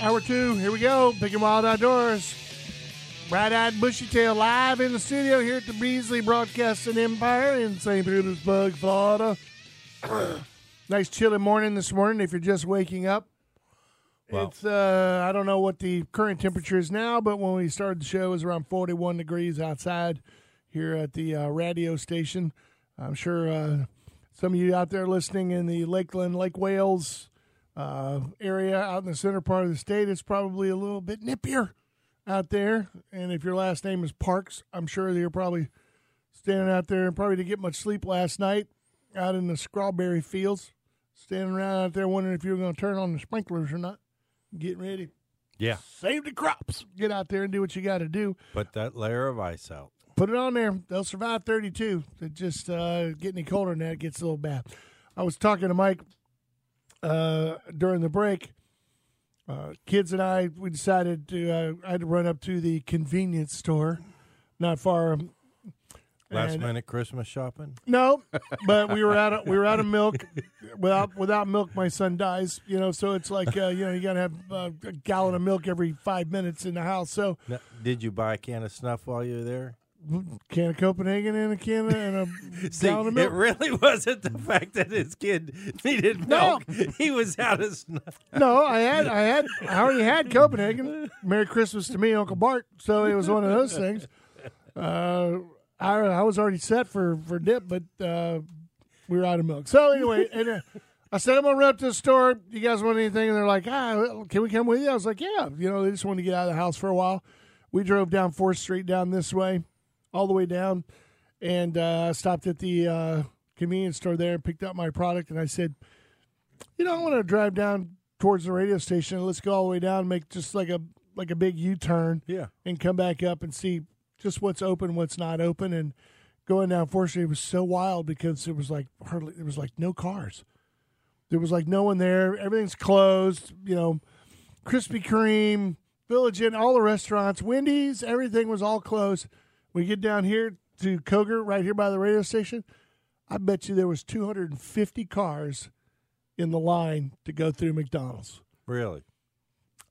Hour two, here we go. Big and Wild Outdoors. Bright eyed bushy tail live in the studio here at the Beasley Broadcasting Empire in St. Petersburg, Florida. nice chilly morning this morning if you're just waking up. Well- it's uh I don't know what the current temperature is now, but when we started the show it was around 41 degrees outside here at the uh, radio station. I'm sure uh, some of you out there listening in the Lakeland, Lake Wales uh, area out in the center part of the state, it's probably a little bit nippier out there. And if your last name is Parks, I'm sure that you're probably standing out there and probably didn't get much sleep last night out in the strawberry fields, standing around out there wondering if you were going to turn on the sprinklers or not. Getting ready. Yeah. Save the crops. Get out there and do what you got to do. Put that layer of ice out. Put it on there. They'll survive 32. It just uh, get any colder than that, it gets a little bad. I was talking to Mike uh, during the break. Uh, kids and I, we decided to. Uh, I had to run up to the convenience store, not far. Last and- minute Christmas shopping. No, but we were out of we were out of milk. Without without milk, my son dies. You know, so it's like uh, you know you gotta have uh, a gallon of milk every five minutes in the house. So Now, did you buy a can of snuff while you were there? Can of Copenhagen and a can of, and a See, gallon of it really wasn't the fact that his kid needed No. milk. He was out of snuff. No, I had, I had, I already had Copenhagen. Merry Christmas to me, Uncle Bart. So it was one of those things. Uh, I, I was already set for for dip, but uh, we were out of milk. So anyway, and uh, I said I'm gonna run up to the store. You guys want anything? And they're like, Ah, can we come with you? I was like, Yeah. You know, they just wanted to get out of the house for a while. We drove down Fourth Street down this way, all the way down, and uh, stopped at the uh, convenience store there and picked up my product. And I said, you know, I want to drive down towards the radio station. Let's go all the way down, make just like a like a big U turn, Yeah. and come back up and see just what's open, what's not open. And going down Fourth Street was so wild because it was like hardly there was like no cars. There was like no one there. Everything's closed. You know, Krispy Kreme, Village Inn, all the restaurants, Wendy's, everything was all closed. We get down here to Koger, right here by the radio station. I bet you there was 250 cars in the line to go through McDonald's. Really?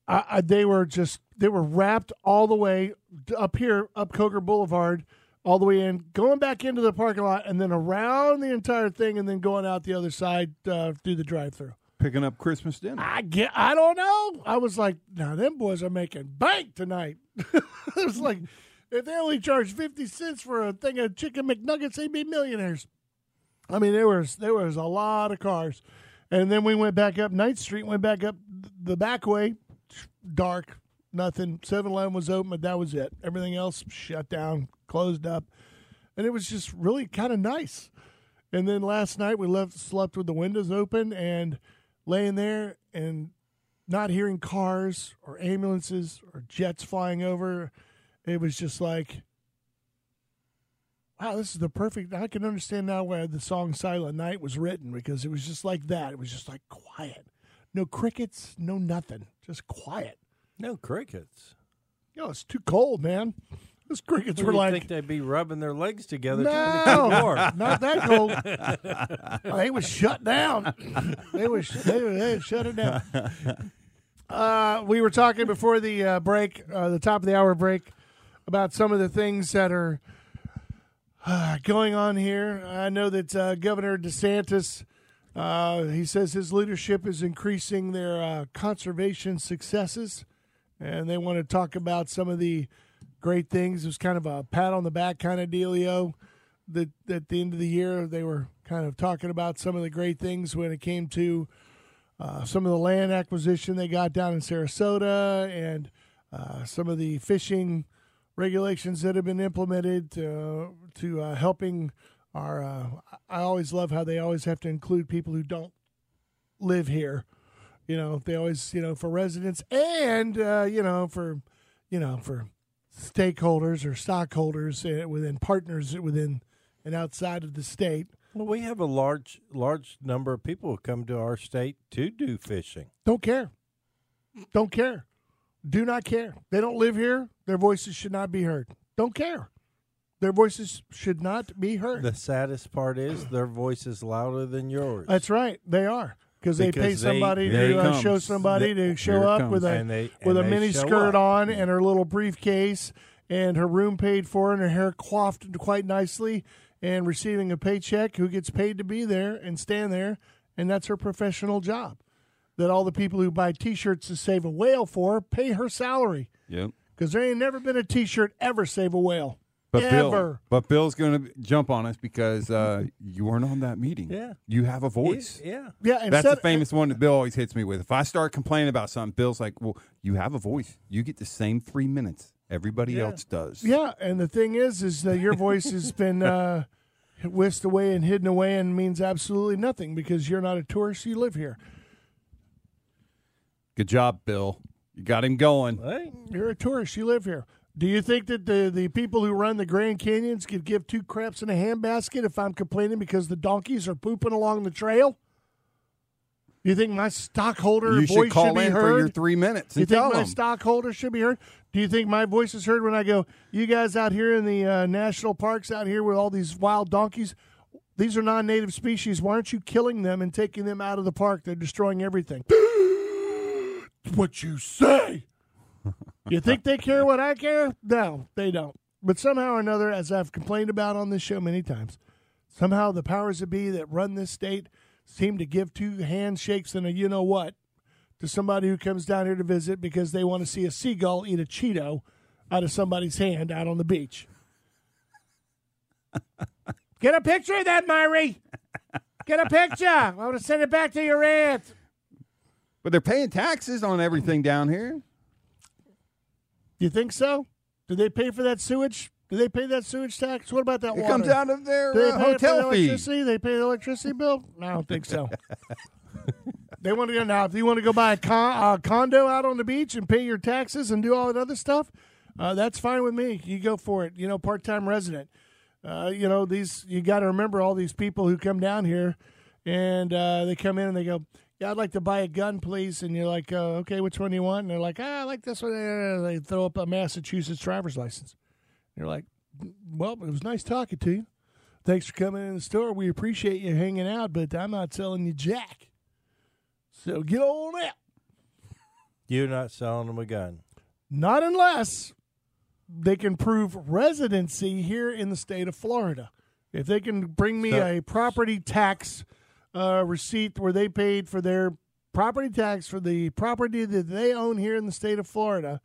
I, I, they were just they were wrapped all the way up here up Koger Boulevard, all the way in, going back into the parking lot, and then around the entire thing, and then going out the other side uh, through the drive-through. picking up Christmas dinner. I get, I don't know. I was like, now them boys are making bank tonight. it was like, if they only charged fifty cents for a thing of chicken McNuggets, they'd be millionaires. I mean, there was there was a lot of cars, and then we went back up Ninth Street, went back up the back way, dark, nothing. 7-Eleven was open, but that was it. Everything else shut down, closed up, and it was just really kind of nice. And then last night we left slept with the windows open and laying there and not hearing cars or ambulances or jets flying over. It was just like, wow, this is the perfect. I can understand now why the song Silent Night was written because it was just like that. It was just like quiet. No crickets, no nothing. Just quiet. No crickets. Know, it's too cold, man. Those crickets were like, think they'd be rubbing their legs together trying to no, not that cold. they was shut down. They was they, were- they shut it down. Uh, we were talking before the uh, break, uh, the top of the hour break, about some of the things that are uh, going on here. I know that uh, Governor DeSantis, uh, he says his leadership is increasing their uh, conservation successes, and they want to talk about some of the great things. It was kind of a pat on the back kind of dealio. That at the end of the year they were kind of talking about some of the great things when it came to uh, some of the land acquisition they got down in Sarasota and uh, some of the fishing regulations that have been implemented uh, to uh, helping our. Uh, I always love how they always have to include people who don't live here. You know, they always you know for residents and uh, you know for you know for stakeholders or stockholders uh, within partners within and outside of the state. Well, we have a large large number of people who come to our state to do fishing. Don't care. Don't care. Do not care. They don't live here. Their voices should not be heard. Don't care. Their voices should not be heard. The saddest part is their voice is louder than yours. That's right. They are because they pay somebody There to uh, show somebody They- to show up with a And they- with a mini skirt up. on and her little briefcase and her room paid for and her hair coiffed quite nicely and receiving a paycheck. Who gets paid to be there and stand there, and that's her professional job. That all the people who buy T-shirts to save a whale for pay her salary Yep. Because there ain't never been a T-shirt ever save a whale. But ever. Bill, but Bill's going to jump on us because uh, you weren't on that meeting. Yeah. you have a voice. yeah. Yeah, That's the famous one that Bill always hits me with. If I start complaining about something, Bill's like, "Well, you have a voice. You get the same three minutes everybody Yeah. else does." Yeah, and the thing is, is that your voice has been uh, whisked away and hidden away, and means absolutely nothing because you're not a tourist. You live here. Good job, Bill. You got him going. Hey, You're a tourist. You live here. Do you think that the the people who run the Grand Canyons could give two craps in a handbasket if I'm complaining because the donkeys are pooping along the trail? You think my stockholder You voice should call be in heard? for your three minutes Do you and think tell my them. stockholder should be heard? Do you think my voice is heard when I go, you guys out here in the uh, national parks out here with all these wild donkeys? These are non native species. Why aren't you killing them and taking them out of the park? They're destroying everything. What you say? you think they care what I care? No, they don't. But somehow or another, as I've complained about on this show many times, somehow the powers that be that run this state seem to give two handshakes and a you know what to somebody who comes down here to visit because they want to see a seagull eat a Cheeto out of somebody's hand out on the beach. Get a picture of that, Myri. Get a picture. I want to send it back to your aunt. But they're paying taxes on everything down here. You think so? Do they pay for that sewage? Do they pay that sewage tax? What about that It water? comes out of their Do they uh, pay for the hotel fee. electricity? They pay the electricity bill? No, I don't think so. they want to go now. If you want to go buy a, con- a condo out on the beach and pay your taxes and do all that other stuff, uh, that's fine with me. You go for it. You know, part time resident. Uh, you know these. You got to remember all these people who come down here, and uh, they come in and they go, "Yeah, I'd like to buy a gun, please." And you're like, uh, "Okay, which one do you want?" And they're like, "Ah, I like this one." And they throw up a Massachusetts driver's license. You're like, "Well, it was nice talking to you." Thanks for coming in the store. We appreciate you hanging out, but I'm not selling you jack. So get on out. you're not selling them a gun. Not unless they can prove residency here in the state of Florida. If they can bring me So- a property tax uh, receipt where they paid for their property tax for the property that they own here in the state of Florida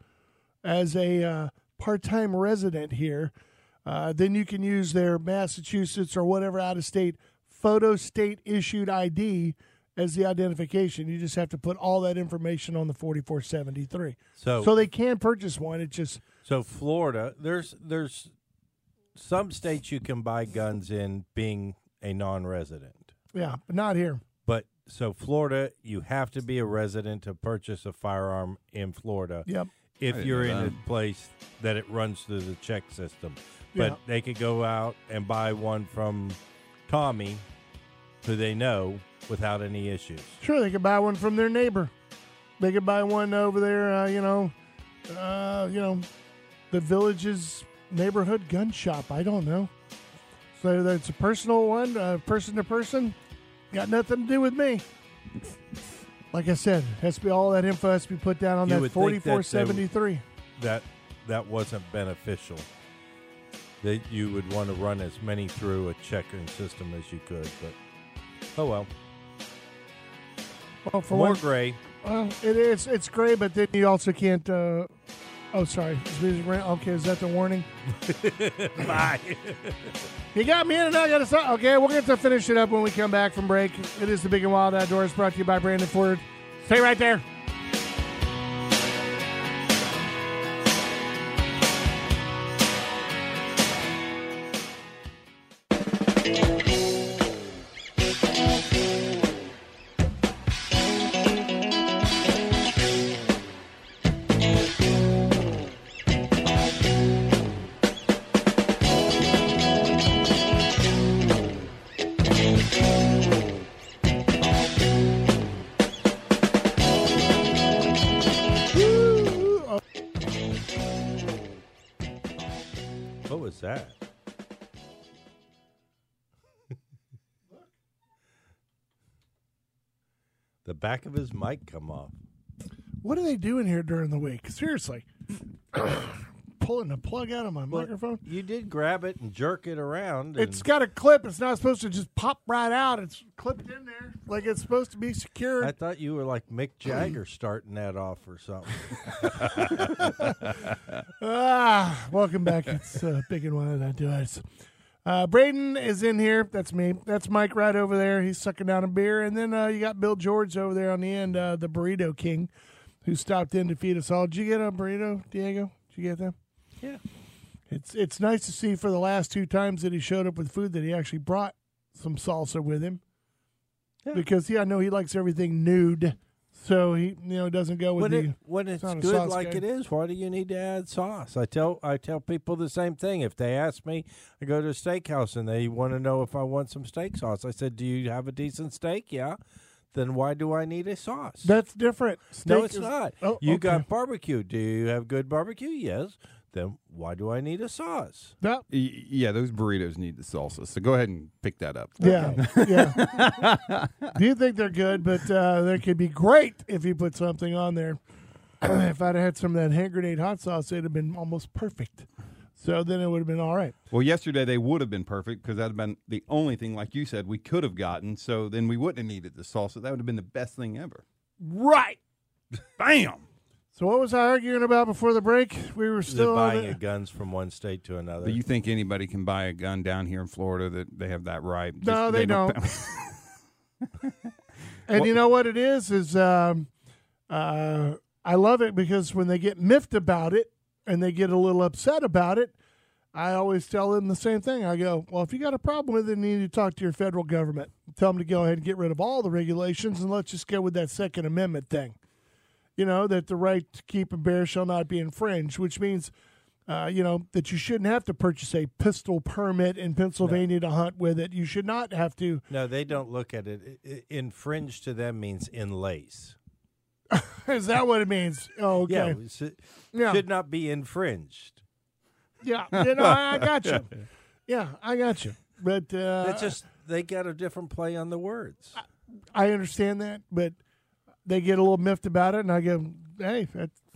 as a uh, part time resident here, uh, then you can use their Massachusetts or whatever out of state photo state issued ID as the identification. You just have to put all that information on the 4473. So, So they can purchase one. It just so Florida, there's there's some states you can buy guns in being a non-resident. Yeah, but not here. But so Florida, you have to be a resident to purchase a firearm in Florida. Yep. If you're in that. a place that it runs through the check system. But Yeah. they could go out and buy one from Tommy, who they know, without any issues. Sure, they could buy one from their neighbor. They could buy one over there. Uh, you know, uh, you know, the village's neighborhood gun shop. I don't know. So that's a personal one, uh, person to person. Got nothing to do with me. Like I said, has to be all that info has to be put down on You that would think that they forty-four seventy-three. That that wasn't beneficial. That you would want to run as many through a checking system as you could, but oh well. Well, for More one, gray. well, it is. It's great, but then you also can't. Uh, oh, sorry. Is Okay, is that the warning? Bye. You got me in and I got start. Okay, we'll get to finish it up when we come back from break. It is the Big and Wild Outdoors brought to you by Brandon Ford. Stay right there. That? the back of his mic come off. What are they doing here during the week? Seriously. Pulling the plug out of my microphone. You did grab it and jerk it around. And It's got a clip. It's not supposed to just pop right out. It's clipped in there like it's supposed to be secure. I thought you were like Mick Jagger starting that off or something. Ah, welcome back. It's uh, Big and Wild Outdoors. Uh, Braden is in here. That's me. That's Mike right over there. He's sucking down a beer. And then uh, you got Bill George over there on the end, uh, the Burrito King, who stopped in to feed us all. Did you get a burrito, Diego? Did you get them? Yeah. It's it's nice to see for the last two times that he showed up with food that he actually brought some salsa with him. Yeah. Because yeah, I know he likes everything nude, so he you know doesn't go with When, the. it, when it's good like guy. it is, why do you need to add sauce? I tell I tell people the same thing. If they ask me, I go to a steakhouse and they want to know if I want some steak sauce. I said, "Do you have a decent steak?" Yeah. Then why do I need a sauce? That's different. no, it's is- not. Oh, you okay. got barbecue. Do you have good barbecue? Yes. Then why do I need a sauce? That- Yeah, those burritos need the salsa. So go ahead and pick that up. Yeah, yeah. Do you think they're good? But uh, they could be great if you put something on there. if I'd had some of that hand grenade hot sauce, it'd have been almost perfect. So then it would have been all right. Well, yesterday they would have been perfect because that'd have been the only thing, like you said, we could have gotten. So then we wouldn't have needed the salsa. That would have been the best thing ever. Right. Bam! So what was I arguing about before the break? We were still on buying the- guns from one state to another. Do you think anybody can buy a gun down here in Florida that they have that right? No, Just- they don't. And you know what it is is um, uh, I love it because when they get miffed about it and they get a little upset about it, I always tell them the same thing. I go, well, if you got a problem with it, you need to talk to your federal government. Tell them to go ahead and get rid of all the regulations and let's just go with that Second Amendment thing. You know that the right to keep and bear shall not be infringed, which means. Uh, you know that you shouldn't have to purchase a pistol permit in Pennsylvania to hunt with it. You should not have to. No, they don't look at it. I- I- Infringe to them means enlace. Is that what it means? Oh, okay. Yeah, it Yeah. should not be infringed. Yeah, you know, I, I got you. Yeah, I got you. But uh, That's just they got a different play on the words. I understand that, but they get a little miffed about it, and I go, "Hey,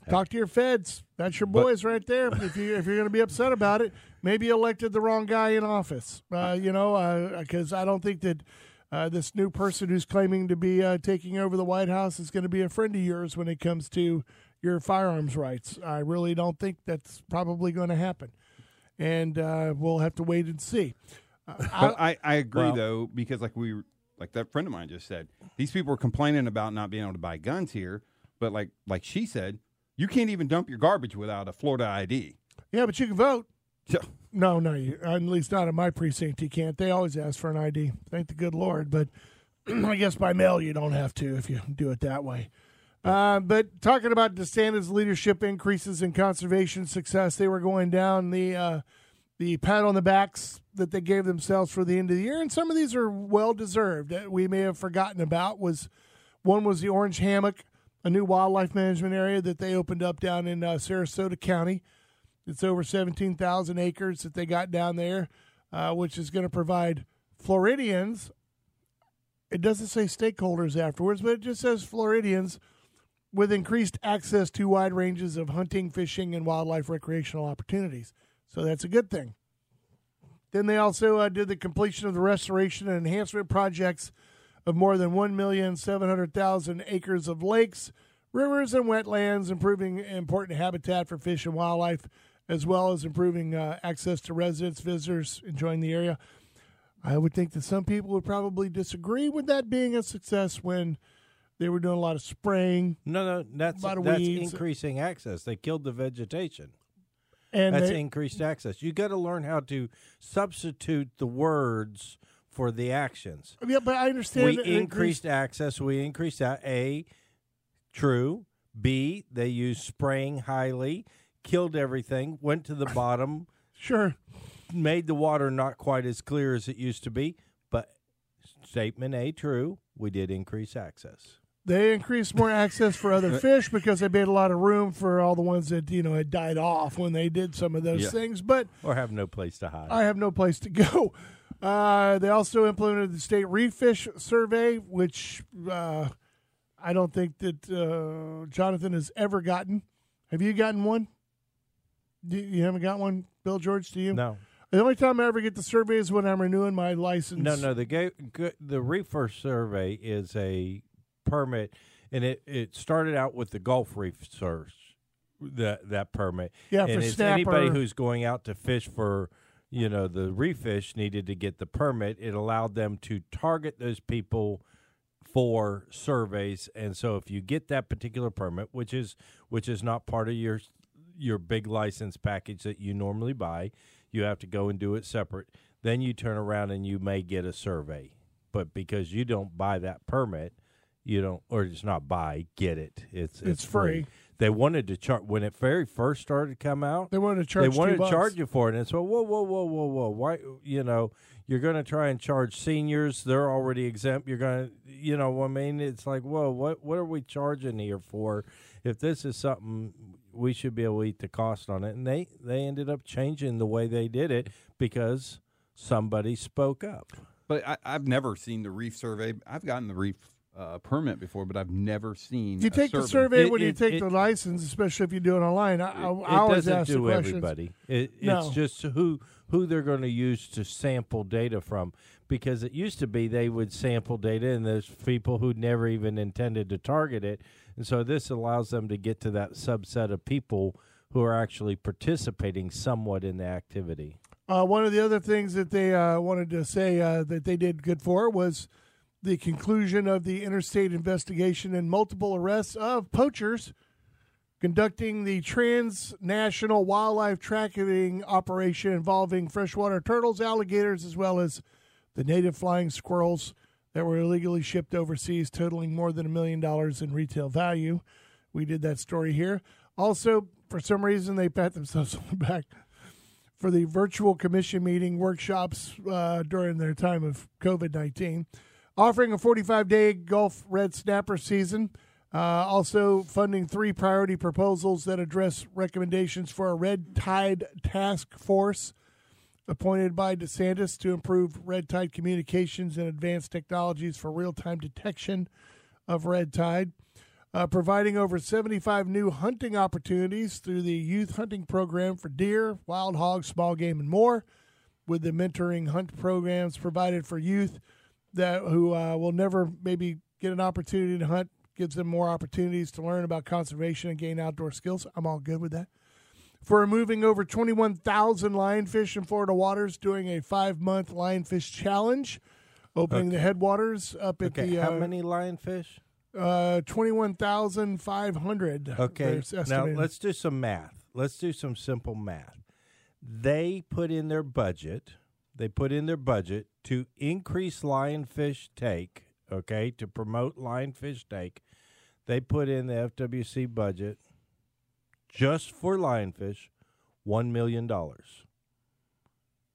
talk to your feds. That's your boys right there. If you if you're going to be upset about it, maybe you elected the wrong guy in office. Uh, you know, because I don't think that." Uh, this new person who's claiming to be uh, taking over the White House is going to be a friend of yours when it comes to your firearms rights. I really don't think that's probably going to happen, and uh, we'll have to wait and see. Uh, But I, I agree Well- though because like we like that friend of mine just said, these people are complaining about not being able to buy guns here, but like like she said, you can't even dump your garbage without a Florida ID. yeah, but you can vote. Yeah. No, no, you, at least not in my precinct. You can't. They always ask for an ID. Thank the good Lord. But I guess by mail you don't have to if you do it that way. Uh, but talking about DeSantis' leadership increases in conservation success, they were going down the uh, the pat on the backs that they gave themselves for the end of the year, and some of these are well deserved. That we may have forgotten about was one was the Orange Hammock, a new wildlife management area that they opened up down in uh, Sarasota County. It's over 17,000 acres that they got down there, uh, which is going to provide Floridians. It doesn't say stakeholders afterwards, but it just says Floridians with increased access to wide ranges of hunting, fishing, and wildlife recreational opportunities. So that's a good thing. Then they also uh, did the completion of the restoration and enhancement projects of more than 1,700,000 acres of lakes, rivers, and wetlands, improving important habitat for fish and wildlife, as well as improving uh, access to residents, visitors enjoying the area. I would think that some people would probably disagree with that being a success when they were doing a lot of spraying. No, no, that's that's weeds. increasing access. They killed the vegetation. And That's they- increased access. You got to learn how to substitute the words for the actions. Yeah, but I understand. we increased access. We increased that. A, true. B, they used spraying highly, killed everything, went to the bottom, Sure. made the water not quite as clear as it used to be. But statement A, true. We did increase access. They increased more access for other fish because they made a lot of room for all the ones that you know had died off when they did some of those Yeah. things. But Or have no place to hide. I have no place to go. Uh, they also implemented the state reef fish survey, which uh, I don't think that uh, Jonathan has ever gotten. Have you gotten one? You, you haven't got one, Bill George? Do you? no. The only time I ever get the survey is when I'm renewing my license. No, no. The ga- g- the reefer survey is a permit, and it, it started out with the Gulf Reef search that that permit. Yeah, and for it's anybody who's going out to fish for you know the reef fish needed to get the permit. It allowed them to target those people for surveys, and so if you get that particular permit, which is which is not part of your your big license package that you normally buy, you have to go and do it separate. Then you turn around and you may get a survey, but because you don't buy that permit, you don't, or it's not buy, get it. It's it's, It's free. They wanted to charge when it very first started to come out. They wanted to charge. They wanted to bucks. charge you for it, and so whoa, whoa, whoa, whoa, whoa. Why, you know, you're going to try and charge seniors? They're already exempt. You're going to, you know, I mean, it's like, whoa, what, what are we charging here for? If this is something, we should be able to eat the cost on it. And they they ended up changing the way they did it because somebody spoke up. But I, I've never seen the reef survey. I've gotten the reef uh, permit before, but I've never seen. You a take the survey. survey It- when you take it- the license, especially if you do it online. I, I, I it always doesn't ask the do questions. everybody. It, No. It's just who who they're going to use to sample data from. Because it used to be they would sample data, and there's people who never even intended to target it, and so this allows them to get to that subset of people who are actually participating somewhat in the activity. Uh, one of the other things that they uh, wanted to say uh, that they did good for was the conclusion of the interstate investigation and multiple arrests of poachers conducting the transnational wildlife tracking operation involving freshwater turtles, alligators, as well as the native flying squirrels that were illegally shipped overseas, totaling more than a million dollars in retail value. We did that story here. Also, for some reason, they pat themselves on the back for the virtual commission meeting workshops uh, during their time of COVID 19, offering a 45 day Gulf Red Snapper season. Uh, also, funding three priority proposals that address recommendations for a red tide task force appointed by DeSantis to improve red tide communications and advanced technologies for real time detection of red tide. Uh, providing over 75 new hunting opportunities through the youth hunting program for deer, wild hogs, small game, and more, with the mentoring hunt programs provided for youth that who uh, will never maybe get an opportunity to hunt, gives them more opportunities to learn about conservation and gain outdoor skills. I'm all good with that. For removing over 21,000 lionfish in Florida waters, doing a five month lionfish challenge, opening the headwaters up at Okay, the uh, how many lionfish? uh, twenty-one thousand five hundred. Okay, now let's do some math. Let's do some simple math. They put in their budget. They put in their budget to increase lionfish take. Okay, to promote lionfish take. They put in the FWC budget just for lionfish, one million dollars.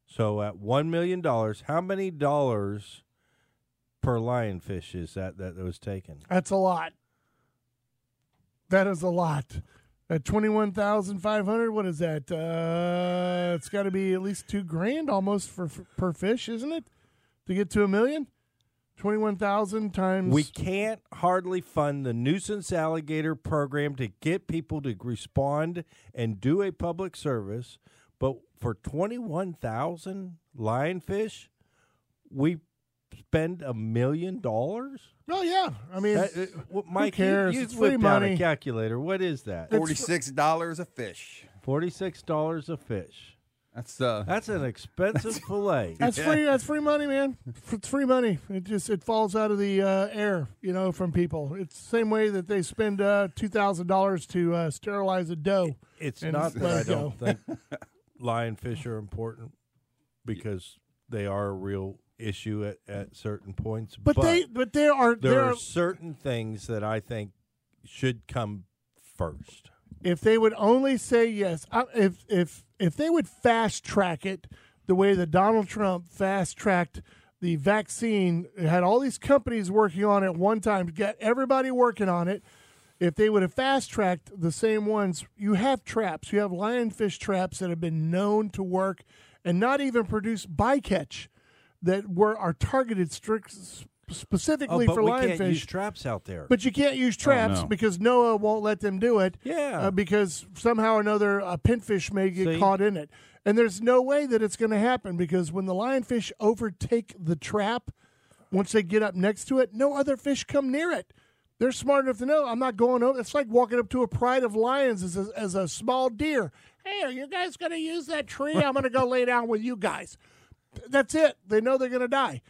So at one million dollars, how many dollars per lionfish is that that was taken? That's a lot. That is a lot. At twenty-one thousand five hundred, what is that? Uh, it's got to be at least two grand almost for, for per fish, isn't it? To get to a million, twenty-one thousand times. We can't hardly fund the nuisance alligator program to get people to respond and do a public service, but for 21,000 lionfish, we spend a million dollars? oh yeah, I mean, That- uh, well, Mike, you- cares? you, It's free out money. a calculator. What is that? Forty-six dollars a fish. $46 a fish. That's uh, That's an expensive fillet. That's free. That's free money, man. It's free money. It just it falls out of the uh, air, you know, from people. It's the same way that they spend uh, two thousand dollars to uh, sterilize a doe. It's not that I don't think lionfish are important because they are a real issue at, at certain points. But, they, but there are there there are are, certain things that I think should come first. if they would only say yes, I, if if if they would fast track it the way that Donald Trump fast tracked the vaccine, had all these companies working on it one time, get everybody working on it. If they would have fast tracked the same ones, you have traps. You have lionfish traps that have been known to work and not even produce bycatch that were are targeted strict Oh, specifically but for lionfish. use traps out there. But you can't use traps no. because NOAA won't let them do it. Yeah. uh, because somehow or another a pinfish may get See? caught in it, and there's no way that it's going to happen because when the lionfish overtake the trap, once they get up next to it, no other fish come near it. They're smart enough to know I'm not going over. It's like walking up to a pride of lions as a, as a small deer. Hey, are you guys going to use that tree? I'm going to go lay down with you guys. That's it. They know they're going to die.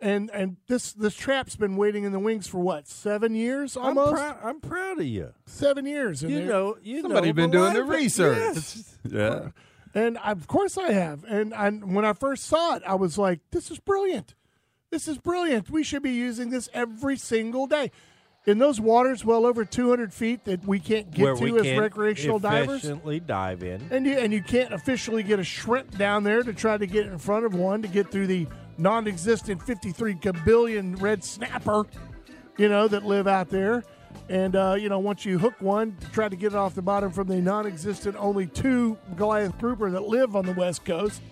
And and this this trap's been waiting in the wings for what seven years I'm, almost prou- I'm proud of you. seven years. And You they're- know, you somebody know been doing the research. Yes. Yeah. and I, of course I have. And I, when I first saw it, I was like, "This is brilliant! This is brilliant! We should be using this every single day." In those waters, well over 200 feet that we can't get Where to as recreational divers, dive in. and you and you can't officially get a shrimp down there to try to get in front of one to get through the non-existent 53 billion red snapper, you know, that live out there. And uh, you know, once you hook one, to try to get it off the bottom from the non-existent only two Goliath grouper that live on the West Coast.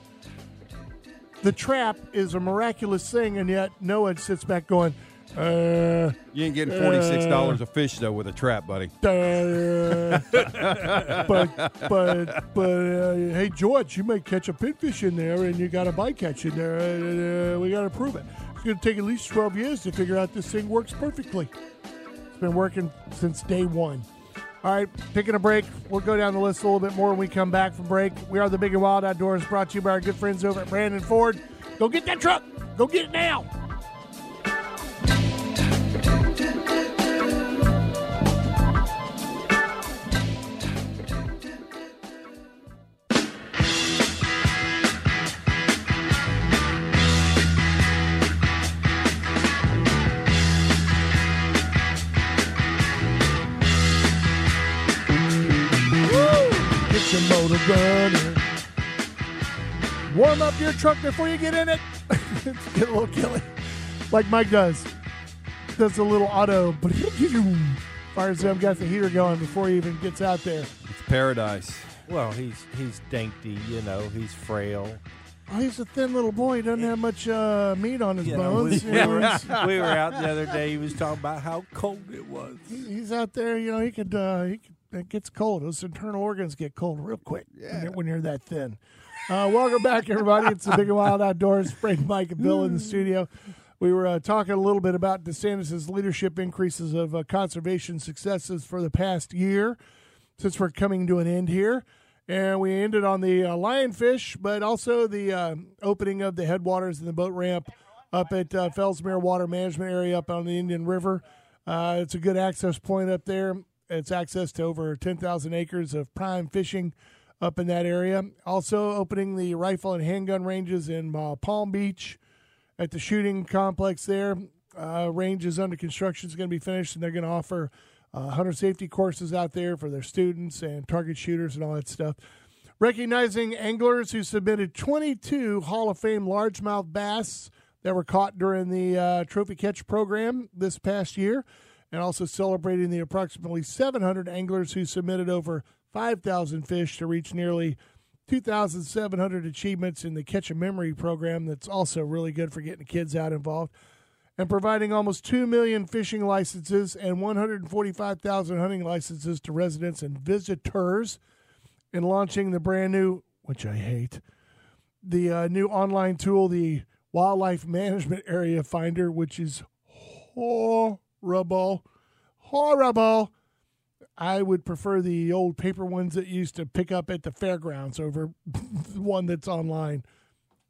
The trap is a miraculous thing, and yet NOAA sits back going, uh, You ain't getting forty six dollars a fish though with a trap, buddy. uh, but but but uh, hey George, you may catch a pinfish in there, and you got a bycatch in there. Uh, uh, we got to prove it. It's going to take at least twelve years to figure out this thing works perfectly. It's been working since day one. All right, taking a break. We'll go down the list a little bit more when we come back from break. We are the Big and Wild Outdoors, brought to you by our good friends over at Brandon Ford. Go get that truck. Go get it now. Your truck before you get in it. get a little killy. Like Mike does. Does a little auto. But fires up, got the heater going before he even gets out there. It's paradise. Well, he's he's dainty, you know. He's frail. Oh, he's a thin little boy. He doesn't have much uh, meat on his You know, we, bones. You we know, were, we were out the other day. He was talking about how cold it was. he's out there. You know, he could. Uh, he could, it gets cold. Those internal organs get cold real quick when, you're, when you're that thin. Uh, welcome back, everybody. It's the Big and Wild Outdoors. Frank, Mike, and Bill in the studio. We were uh, talking a little bit about DeSantis' leadership increases of uh, conservation successes for the past year, since we're coming to an end here. And we ended on the uh, lionfish, but also the uh, opening of the headwaters and the boat ramp up at uh, Fellsmere Water Management Area up on the Indian River. Uh, it's a good access point up there. It's access to over 10,000 acres of prime fishing up in that area. Also, opening the rifle and handgun ranges in uh, Palm Beach at the shooting complex there. Uh, range is under construction. It's going to be finished, and they're going to offer uh, hunter safety courses out there for their students and target shooters and all that stuff. Recognizing anglers who submitted 22 Hall of Fame largemouth bass that were caught during the uh, trophy catch program this past year, and also celebrating the approximately 700 anglers who submitted over 5,000 fish to reach nearly 2,700 achievements in the Catch a Memory program. That's also really good for getting kids out involved. And providing almost 2 million fishing licenses and 145,000 hunting licenses to residents and visitors. And launching the brand new, which I hate, the uh, new online tool, the Wildlife Management Area Finder, which is horrible. Horrible. I would prefer the old paper ones that used to pick up at the fairgrounds over the one that's online.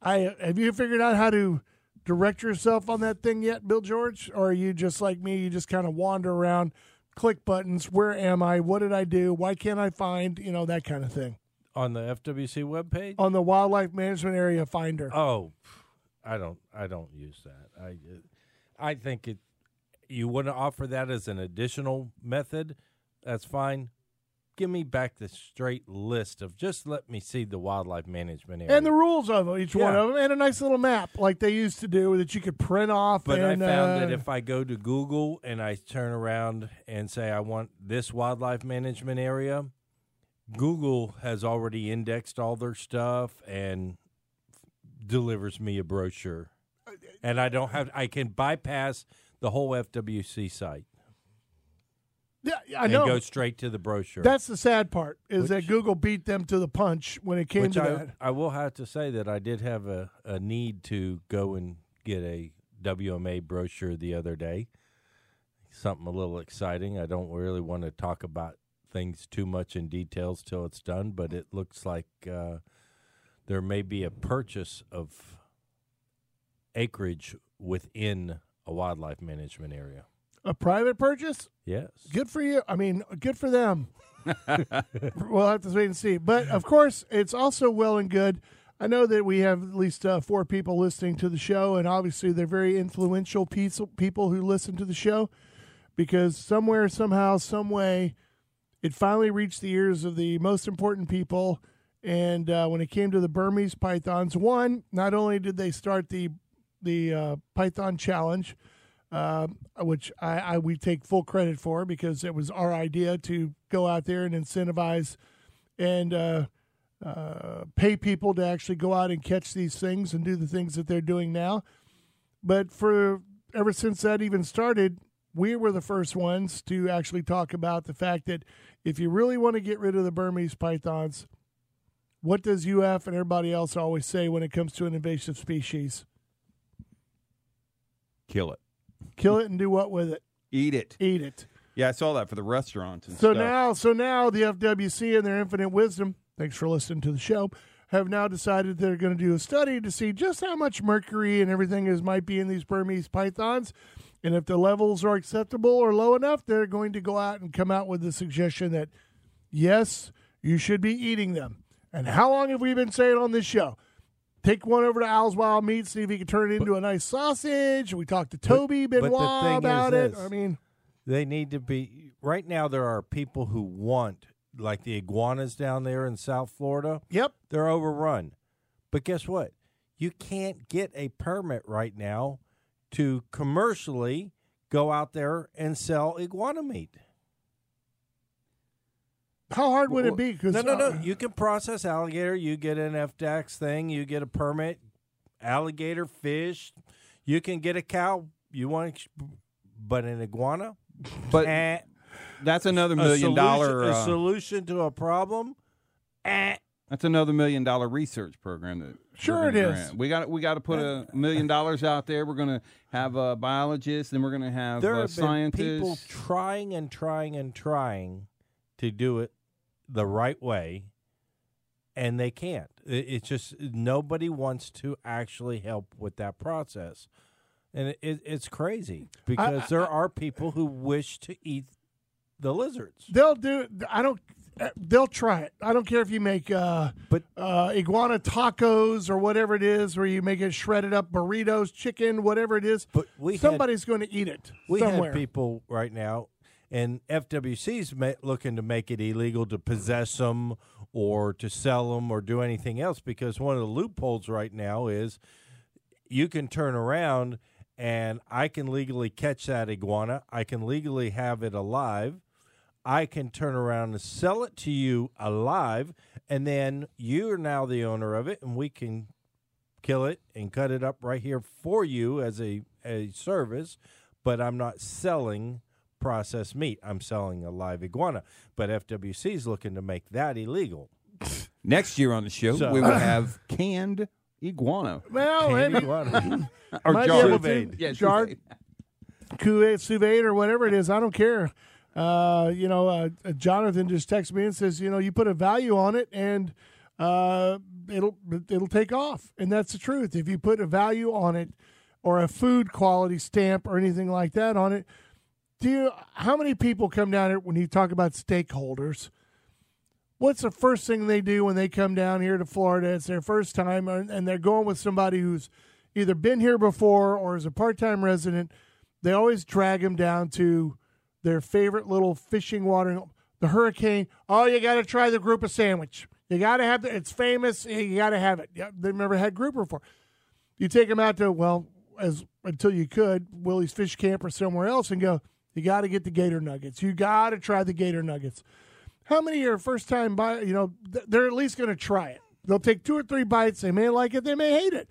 I have you figured out how to direct yourself on that thing yet, Bill George, or are you just like me? You just kind of wander around, click buttons. Where am I? What did I do? Why can't I find? You know that kind of thing on the FWC webpage. on the Wildlife Management Area Finder. Oh, I don't. I don't use that. I, uh, I think it. You want to offer that as an additional method? That's fine. Give me back the straight list of just let me see the wildlife management area. and the rules of each one Yeah. of them, and a nice little map like they used to do that you could print off. But and, I found uh, that if I go to Google and I turn around and say I want this wildlife management area, Google has already indexed all their stuff and delivers me a brochure. And I don't have I can bypass the whole FWC site yeah, I and know go straight to the brochure. that's the sad part is that Google beat them to the punch when it came Which to I, that. I will have to say that I did have a, a need to go and get a WMA brochure the other day. Something a little exciting. I don't really want to talk about things too much in details till it's done, but it looks like uh, there may be a purchase of acreage within a wildlife management area. A private purchase, Yes. good for you. I mean, good for them. we'll have to wait and see. But of course, it's also well and good. I know that we have at least uh, four people listening to the show, and obviously they're very influential people who listen to the show because somewhere, somehow, some way, it finally reached the ears of the most important people. And uh, when it came to the Burmese pythons, one, not only did they start the the uh, Python challenge, uh, which I, I we take full credit for because it was our idea to go out there and incentivize and uh, uh, pay people to actually go out and catch these things and do the things that they're doing now. But for ever since that even started, we were the first ones to actually talk about the fact that if you really want to get rid of the Burmese pythons, what does UF and everybody else always say when it comes to an invasive species? Kill it. Kill it and do what with it? Eat it. Eat it. Yeah, I saw that for the restaurants and So stuff. now, so now the FWC and their infinite wisdom, thanks for listening to the show, have now decided they're going to do a study to see just how much mercury and everything is might be in these Burmese pythons, and if the levels are acceptable or low enough, they're going to go out and come out with the suggestion that yes, you should be eating them. And how long have we been saying on this show? Take one over to Al's Wild Meat, see if he can turn it into a nice sausage. We talked to Toby but Benoit is about it. this. I mean, They need to be right now. There are people who want, like the iguanas down there in South Florida. yep. They're overrun. But guess what? You can't get a permit right now to commercially go out there and sell iguana meat. How hard would it be? 'Cause, No, no, no. uh, You can process alligator. You get an FDACS thing. You get a permit. Alligator, fish. You can get a cow. You want, but an iguana. But Eh. that's another a million solution, dollar. a uh, solution to a problem. Eh. That's another million dollar research program that Sure we're it gonna is. grant. We got we got to put a million dollars out there. We're going to have a biologist, then we're going to have There uh, have been people trying and trying and trying to do it the right way, and they can't. It's just nobody wants to actually help with that process, and it, it, it's crazy because there are people who wish to eat the lizards. They'll do. I don't. They'll try it. I don't care if you make uh, But- uh, iguana tacos or whatever it is, where you make it shredded up burritos, chicken, whatever it is. But we had- somebody's going to eat it We somewhere. have people right now, and FWC's looking to make it illegal to possess them or to sell them or do anything else because one of the loopholes right now is you can turn around and I can legally catch that iguana. I can legally have it alive. I can turn around and sell it to you alive, and then you are now the owner of it, and we can kill it and cut it up right here for you as a, a service, but I'm not selling processed meat. I'm selling a live iguana. But FWC is looking to make that illegal. Next year on the show, So- we will have canned iguana well, Canned maybe iguana. or Might be jarred. able to. Yeah, Jarred. Kuwait, sous vide, or whatever it is. I don't care. Uh, you know, uh, uh, Jonathan just texts me and says, you know, you put a value on it and uh, it'll it'll take off, and that's the truth. If you put a value on it or a food quality stamp or anything like that on it, do you? How many people come down here when you talk about stakeholders? What's the first thing they do when they come down here to Florida? It's their first time, and they're going with somebody who's either been here before or is a part-time resident. They always drag them down to their favorite little fishing water, the Hurricane. Oh, you got to try the grouper sandwich. You got to have the. It's famous. You got to have it. Yeah, They've never had grouper before. You take them out to well, as until you could Willie's Fish Camp or somewhere else, and go. You got to get the gator nuggets. You got to try the gator nuggets. How many are first time buy? You know, they're at least going to try it. They'll take two or three bites. They may like it. They may hate it.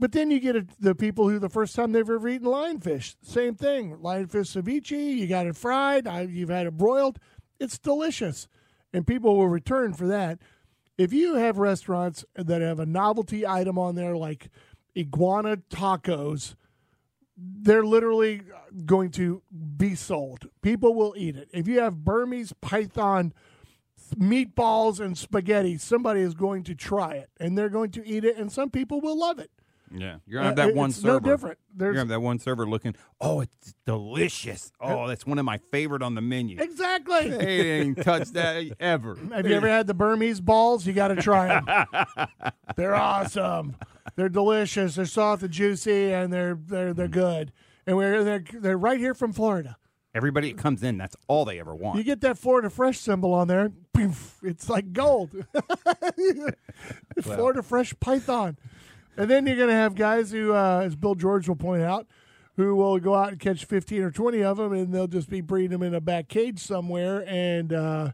But then you get a, the people who the first time they've ever eaten lionfish, same thing. Lionfish ceviche, you got it fried, you've had it broiled. It's delicious. And people will return for that. If you have restaurants that have a novelty item on there like iguana tacos, they're literally going to be sold. People will eat it. If you have Burmese python meatballs and spaghetti, somebody is going to try it and they're going to eat it, and some people will love it. Yeah, you're gonna have Uh, that one it's server. no different. You're gonna have that one server looking. Oh, it's delicious. Oh, that's one of my favorite on the menu. exactly. They ain't touched that ever. Have you ever had the Burmese balls? You got to try them. they're awesome. They're delicious. They're soft and juicy, and they're they're they're good. And we're they're they're right here from Florida. Everybody that comes in, that's all they ever want. You get that Florida Fresh symbol on there, it's like gold. Florida Fresh Python. And then you're going to have guys who, uh, as Bill George will point out, who will go out and catch 15 or 20 of them, and they'll just be breeding them in a back cage somewhere. And uh,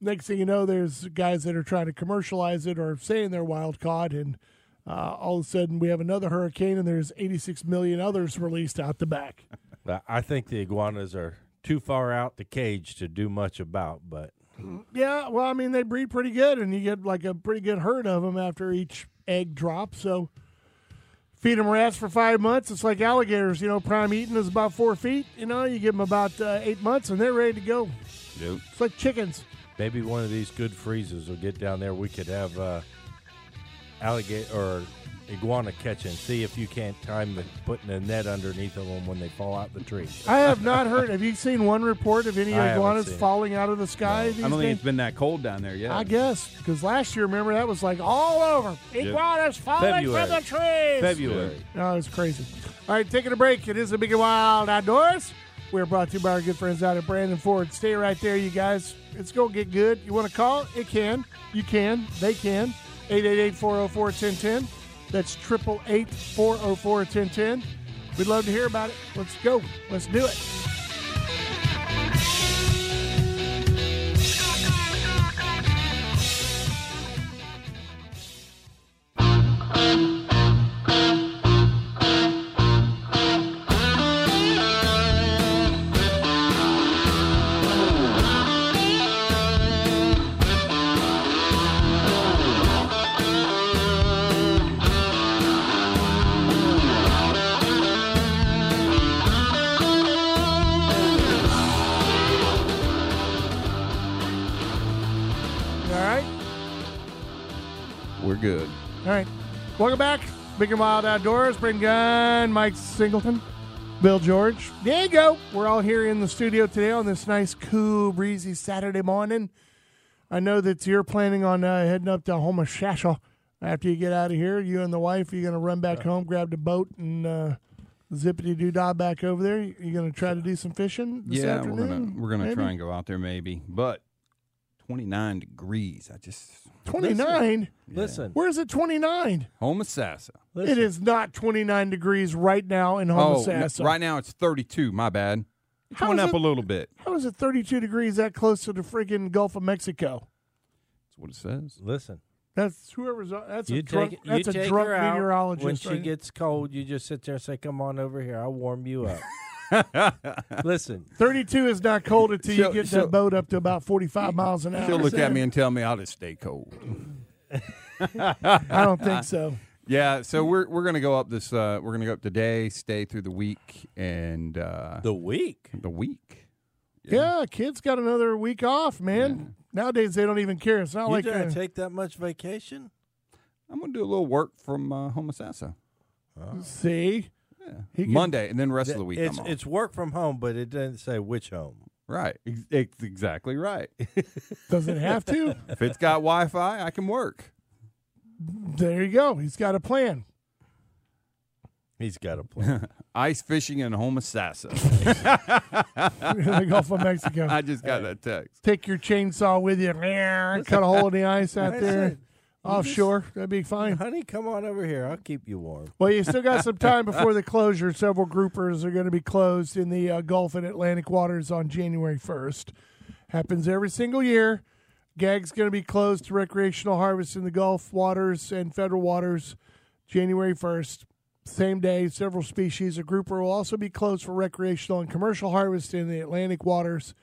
next thing you know, there's guys that are trying to commercialize it or saying they're wild caught. And uh, all of a sudden, we have another hurricane, and there's 86 million others released out the back. I- I think the iguanas are too far out the cage to do much about, but Yeah, well, I mean, they breed pretty good, and you get like a pretty good herd of them after each egg drop. So feed them rats for five months. It's like alligators. You know, prime eating is about four feet. You know, you give them about uh, eight months, and they're ready to go. Dude. It's like chickens. maybe one of these good freezes will get down there. We could have uh, alligator or iguana catching. See if you can't time the putting a net underneath of them when they fall out the tree. I have not heard. Have you seen one report of any I haven't iguanas falling out of the sky? These I don't think it's been that cold down there yet. I guess because last year, remember that was like all over. Iguanas falling February. from the trees. February. Oh, it's crazy. All right, taking a break. It is the Big and Wild Outdoors. We're brought to you by our good friends out at Brandon Ford. Stay right there, you guys. It's going to get good. You want to call? It can. You can. They can. 888-404-1010. That's 888-404-1010. We'd love to hear about it. Let's go. Let's do it. All Welcome back. Big and Wild Outdoors. Bring Gun, Mike Singleton, Bill George, Diego. We're all here in the studio today on this nice, cool, breezy Saturday morning. I know that you're planning on uh, heading up to Homosassa after you get out of here. You and the wife, you're going to run back home, grab the boat, and uh, zippity doo dah back over there. You're going to try to do some fishing yeah, afternoon? we're gonna we're gonna try and go out there maybe, but 29 degrees. I just 29? Listen, Where is it 29? Homosassa. listen. It is not 29 degrees right now in Oh, Homosassa. no, right now it's 32. My bad. It's How going is up it- a little bit. How is it 32 degrees that close to the freaking Gulf of Mexico? That's what it says. Listen. That's whoever's. Uh, that's You a drunk. take, that's you a take drunk her out. meteorologist. When she right? gets cold, you just sit there and say, "Come on over here. I'll warm you up." Listen, 32 is not cold until you She'll- get she'll- that boat up to about 45 miles an hour. She'll look at me and tell me I'll just stay cold. I don't think so. Yeah, so we're we're gonna go up this. Uh, we're gonna go up today, stay through the week and uh, the week. the week, Yeah, kids got another week off, man. Nowadays they don't even care. It's not You like didn't uh, take that much vacation? I'm gonna do a little work from uh, Homosassa. see. He could- Monday, and then the rest of the week. It's I'm off. it's work from home, but it doesn't say which home. right. Ex- It's exactly right. Does it have to? if it's got Wi-Fi, I can work. there you go. He's got a plan. He's got a plan. Ice fishing in Homosassa. the Gulf of Mexico. I just got that text. Take your chainsaw with you. Cut a hole in the ice out That's there it. Offshore. That'd be fine. Honey, come on over here. I'll keep you warm. Well, you still got some time before the closure. Several groupers are going to be closed in the uh, Gulf and Atlantic waters on January 1st. Happens every single year. Gag's going to be closed to recreational harvest in the Gulf waters and federal waters January 1st. Same day, several species of grouper will also be closed for recreational and commercial harvest in the Atlantic waters.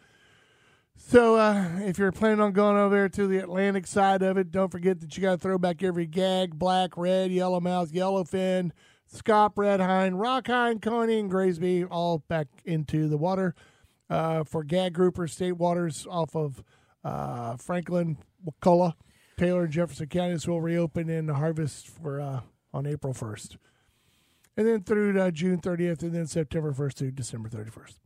So, uh, if you're planning on going over there to the Atlantic side of it, don't forget that you got to throw back every gag, black, red, yellowmouth, yellowfin, scamp, red hind, rock hind, coney, and Graysby all back into the water. Uh, for gag grouper, state waters off of uh, Franklin, Wakulla, Taylor, and Jefferson counties will reopen in the harvest for uh, on April 1st. And then through uh, June 30th, and then September 1st to December 31st.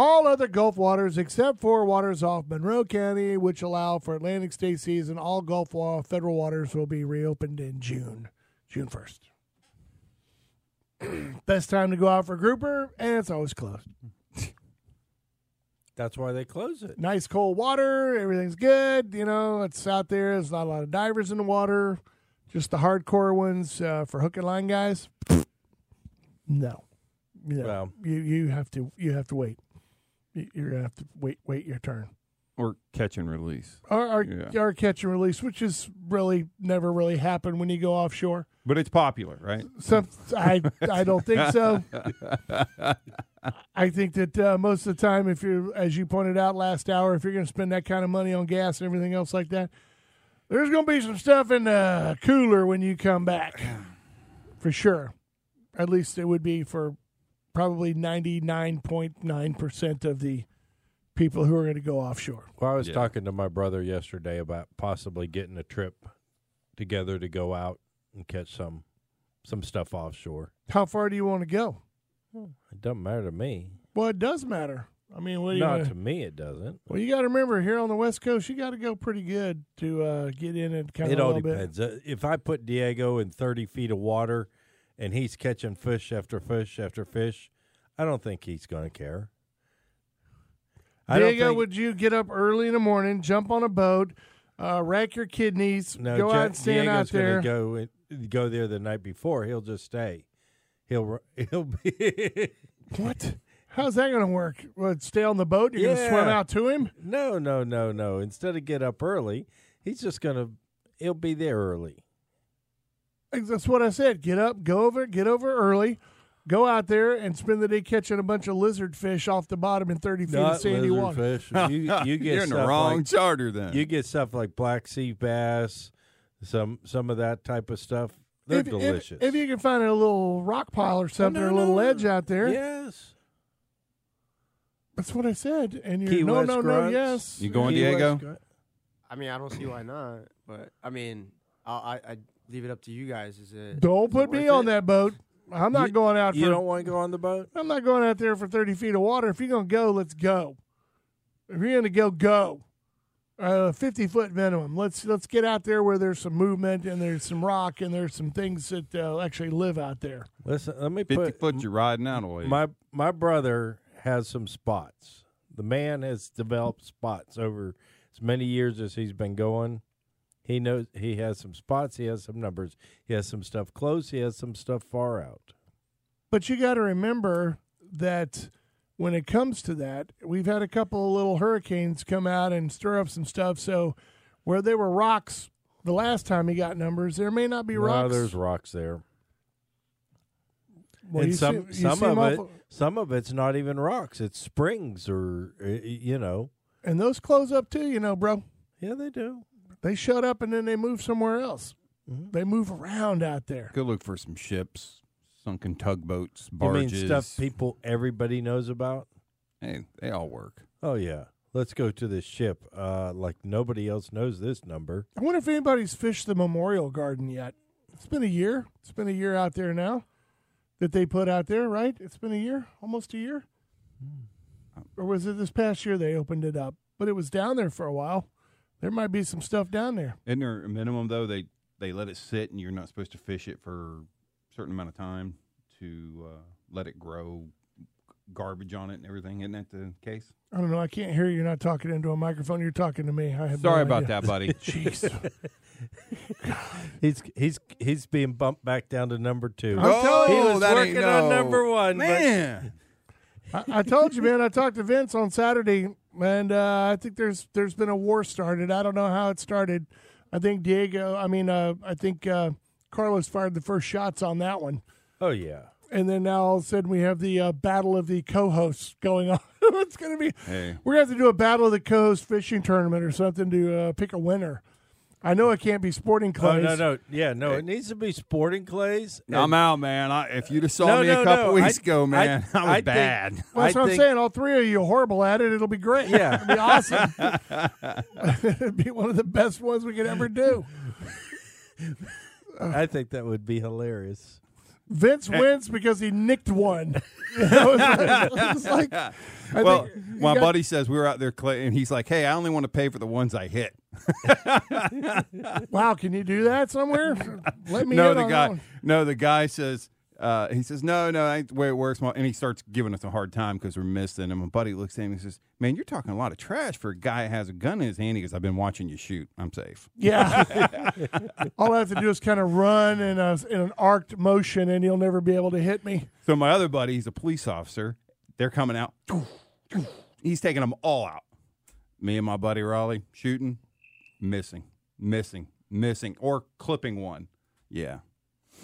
All other Gulf waters except for waters off Monroe County, which allow for Atlantic state season, all Gulf federal waters will be reopened in June, June 1st. Best time to go out for grouper, and it's always closed. That's why they close it. Nice cold water, everything's good. You know, it's out there. There's not a lot of divers in the water, just the hardcore ones uh, for hook and line guys. No, no. Well- you you have to you have to wait. You- You're gonna have to wait wait your turn. Or catch and release. Our our, Yeah. our catch and release, which is really never really happened when you go offshore. But it's popular, right? Some I I don't think so. I think that uh, most of the time, if you, as you pointed out last hour, if you're going to spend that kind of money on gas and everything else like that, there's going to be some stuff in the cooler when you come back, for sure. At least it would be for probably ninety nine point nine percent of the people who are going to go offshore. Well, I was Yeah. talking to my brother yesterday about possibly getting a trip together to go out and catch some some stuff offshore. How far do you want to go? It doesn't matter to me. Well, it does matter. I mean, what do you Not wanna- to me, it doesn't. Well, you got to remember here on the West Coast, you got to go pretty good to uh, get in and kind It of a all little bit. depends. Uh, if I put Diego in thirty feet of water, and he's catching fish after fish after fish, I don't think he's going to care. I don't Diego, think- would you get up early in the morning, jump on a boat, uh, rack your kidneys, No, go Ja- out and stand Diego's out there? Gonna go go there the night before. He'll just stay. He'll he'll be What? How's that going to work? What, stay on the boat? You're going to swim out to him? no no no no. Instead of get up early, he's just gonna he'll be there early. That's what I said. Get up, go over, get over early, go out there and spend the day catching a bunch of lizard fish off the bottom in 30 feet of sandy lizard water. fish. You, you get You're in the stuff wrong like- charter then. you get stuff like black sea bass, some some of that type of stuff. They're If, if- delicious. If, you can find a little rock pile or something or a little no. ledge out there, yes. that's what I said. And you're Key no, West no, no, grunts. yes. You going, Key West Diego? grunt. I mean, I don't see why not. But I mean, I'll, I I leave it up to you guys. Is it? Don't is it put me on it? that boat. I'm not You- going out You for. don't want to go on the boat? I'm not going out there for 30 feet of water. If you're going to go, let's go. If you're going to go, go. Uh, 50 foot minimum. Let's let's get out there where there's some movement and there's some rock and there's some things that uh, actually live out there. Listen, let me 50 put foot, you're riding out away. my my brother has some spots. The man has developed spots over as many years as he's been going. He knows he has some spots. He has some numbers. He has some stuff close. He has some stuff far out. But you got to remember that when it comes to that, we've had a couple of little hurricanes come out and stir up some stuff. So where there were rocks the last time he got numbers, there may not be No, rocks. there's rocks there, Well, and some see- some of it some of it's not even rocks. It's springs or you know. and those close up too, you know, bro. Yeah, they do. They shut up and then they move somewhere else. Mm-hmm. They move around out there. Go look for some ships, sunken tugboats, You barges. mean stuff people everybody knows about? hey, they all work. Oh yeah. Let's go to this ship. Uh, like nobody else knows this number. I wonder if anybody's fished the Memorial Garden yet. It's been a year. It's been a year out there now that they put out there, right? It's been a year, almost a year. Or was it this past year they opened it up? But it was down there for a while. There might be some stuff down there. Isn't there a minimum though? They they let it sit, and you're not supposed to fish it for a certain amount of time to uh, let it grow garbage on it and everything. Isn't that the case? I don't know. I can't hear you. You're not talking into a microphone. You're talking to me. I have no Sorry about idea. that, buddy. Jeez. He's he's he's being bumped back down to number two. I'm telling you, he was working ain't on number one. but- Man, I, I told you, man. I talked to Vince on Saturday, and uh, I think there's there's been a war started. I don't know how it started. I think Diego. I mean, uh, I think uh, Carlos fired the first shots on that one, oh yeah. and then now all of a sudden we have the uh, battle of the co-hosts going on. it's going to be. Hey. We're going to have to do a battle of the co-host fishing tournament or something to uh, pick a winner. I know it can't be sporting Oh clays. no no yeah no it needs to be sporting clays. I'm out, man. I, if you'd have saw No, me no, a couple no. weeks I- ago, man, I, I- was I think- bad. Well, that's I what I'm saying. All three of you are horrible at it. It'll be great. Yeah. It'll be awesome. It'd be one of the best ones we could ever do. I think that would be hilarious. Vince eh. wins because he nicked one. You know, it's like, it's like- I well, think you my got- buddy says we were out there, clay, and he's like, "Hey, I only want to pay for the ones I hit." Wow, can you do that somewhere? Let me no, in the on that guy. one. No, the guy says. Uh, he says, "No, no, ain't the way it works." And he starts giving us a hard time because we're missing. And my buddy looks at him and says, "Man, you're talking a lot of trash for a guy that has a gun in his hand." He goes, "I've been watching you shoot. I'm safe." Yeah. All I have to do is kind of run in, a, in an arced motion, and he'll never be able to hit me. So my other buddy, he's a police officer. They're coming out. He's taking them all out. Me and my buddy Raleigh shooting, missing, missing, missing, or clipping one. Yeah,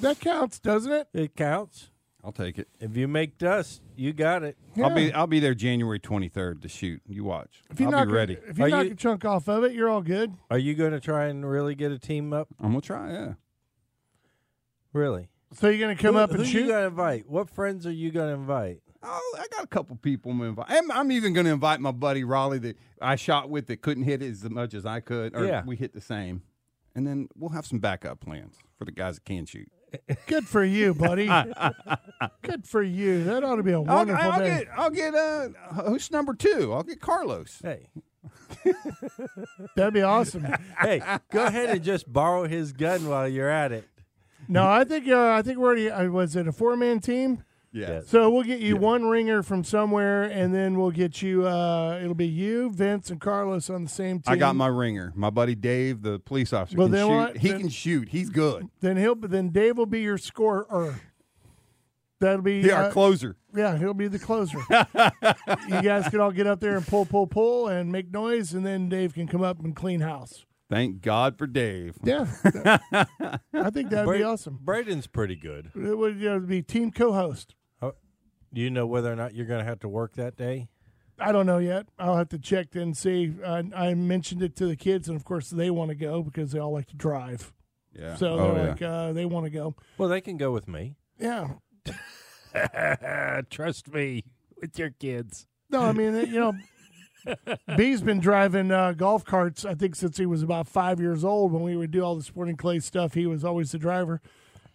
That counts, doesn't it? It counts. I'll take it. If you make dust, you got it. I'll be I'll be there January 23rd to shoot. You watch. If you I'll knock be a- ready. if you Are knock you- a chunk off of it, you're all good. Are you going to try and really get a team up? I'm gonna try. Yeah. Really? So you're going to come who, up and who shoot? you going to invite? What friends are you going to invite? Oh, I got a couple people I'm invite. I'm, I'm even going to invite my buddy Raleigh that I shot with that couldn't hit it as much as I could, or Yeah. we hit the same, and then we'll have some backup plans for the guys that can shoot. Good for you, buddy. Good for you. That ought to be a I'll, wonderful I'll day. get I'll get uh, host number two. I'll get Carlos. Hey, That'd be awesome. hey, go ahead and just borrow his gun while you're at it. No, I think uh, I think we're already. Uh, was it a four man team? Yes. So we'll get you one ringer from somewhere, and then we'll get you. Uh, it'll be you, Vince, and Carlos on the same team. I got my ringer. My buddy Dave, the police officer, Well, can then shoot. what? He Then- can shoot. He's good. Then he'll. Then Dave will be your scorer. That'll be. He our uh, closer. yeah, he'll be the closer. you guys can all get up there and pull, pull, pull, and make noise, and then Dave can come up and clean house. Thank God for Dave. Yeah, I think that'd be awesome. Braden's pretty good. It would you know, be team co-host. Do you know whether or not you're going to have to work that day? I don't know yet. I'll have to check and see. I, I mentioned it to the kids, and of course they want to go because they all like to drive. Yeah. So oh, they're yeah. like, uh, they want to go. Well, they can go with me. Yeah. Trust me with your kids. No, I mean, you know, B's been driving uh, golf carts. I think since he was about five years old. When we would do all the sporting clay stuff, he was always the driver,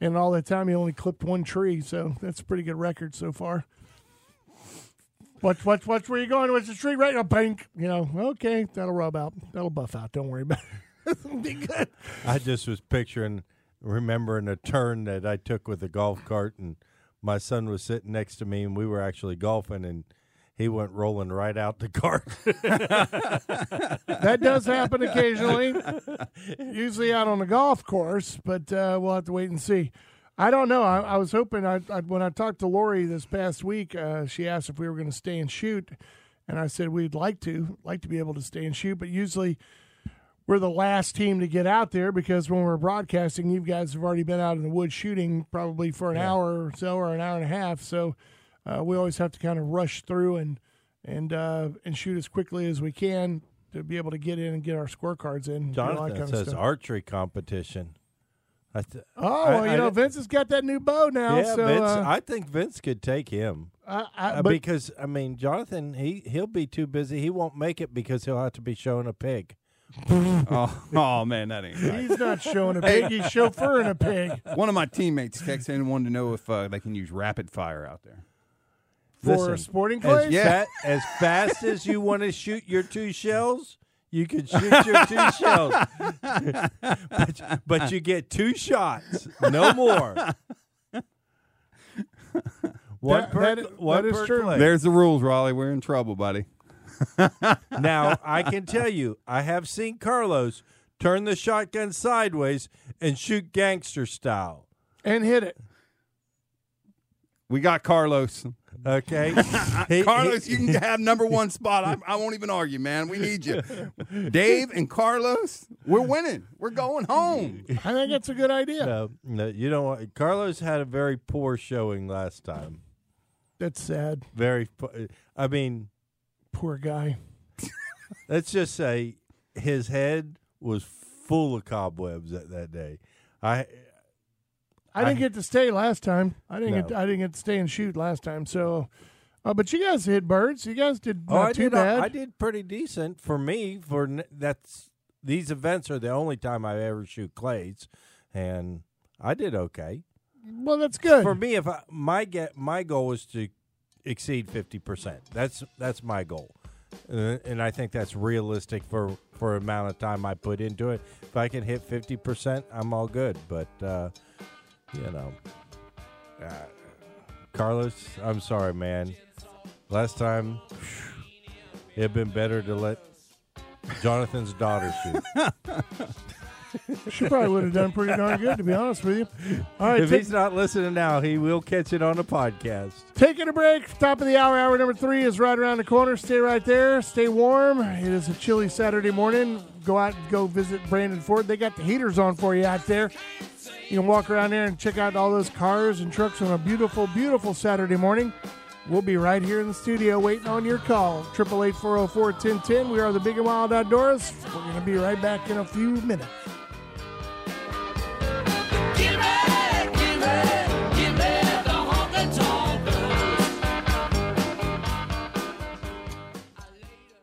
and all that time he only clipped one tree. So that's a pretty good record so far. Watch, watch, watch where you going? What's the tree? Right, a bank. You know, okay, that'll rub out. That'll buff out. Don't worry about it. Be good. I just was picturing, remembering a turn that I took with a golf cart, and my son was sitting next to me, and we were actually golfing, and he went rolling right out the cart. That does happen occasionally. Usually out on the golf course, but uh, we'll have to wait and see. I don't know. I, I was hoping I, I when I talked to Lori this past week, uh, she asked if we were going to stay and shoot, and I said we'd like to, like to be able to stay and shoot, but usually we're the last team to get out there because when we're broadcasting, you guys have already been out in the woods shooting probably for an hour or so or an hour and a half. So uh, we always have to kind of rush through and and uh, and shoot as quickly as we can to be able to get in and get our scorecards in. and do all that Jonathan kind of says stuff. archery competition. I th- Oh, I- well, you I know, don't- Vince has got that new bow now. yeah, so, Vince. uh, I think Vince could take him I, I, uh, but because I mean, Jonathan, he he'll be too busy. He won't make it because he'll have to be showing a pig. oh, oh man, that ain't right. he's not showing a pig. He's chauffeuring a pig One of my teammates texted in and wanted to know if uh, they can use rapid fire out there. For Listen, sporting As. Yeah. fa- as fast as you want to shoot your two shells, you can shoot your two shells. but, but you get two shots, no more. One That- per, that- one that is per true. clay. There's the rules, Raleigh. We're in trouble, buddy. Now, I can tell you, I have seen Carlos turn the shotgun sideways and shoot gangster style. and hit it. We got Carlos. Okay, He- Carlos, he- you can have number one spot. I, I won't even argue, man. We need you. Dave and Carlos, we're winning. We're going home. I think that's a good idea. no, no, you don't want. Carlos had a very poor showing last time. That's sad. Very, po- I mean, Poor guy. let's just say his head was full of cobwebs that, that day. I I didn't I- get to stay last time. I didn't No. get. I didn't get to stay and shoot last time. So, uh, but you guys hit birds. You guys did oh, not I too did bad. I did pretty decent for me. For that's these events are the only time I ever shoot clays, and I did okay. well, that's good. For me, if I, my get my goal is to exceed fifty percent. That's that's my goal, uh, and I think that's realistic for for amount of time I put into it. If I can hit fifty percent, I'm all good. But uh, you know, uh, Carlos, I'm sorry, man. Last time, it'd been better to let Jonathan's daughter shoot. she probably would have done pretty darn good, to be honest with you. All right, if take, he's not listening now, he will catch it on the podcast. taking a break. Top of the hour. Hour number three is right around the corner. Stay right there. Stay warm. It is a chilly Saturday morning. Go out and go visit Brandon Ford. They got the heaters on for you out there. You can walk around there and check out all those cars and trucks on a beautiful, beautiful Saturday morning. We'll be right here in the studio waiting on your call. Triple eight four zero four ten ten. We are the Big and Wild Outdoors. We're going to be right back in a few minutes.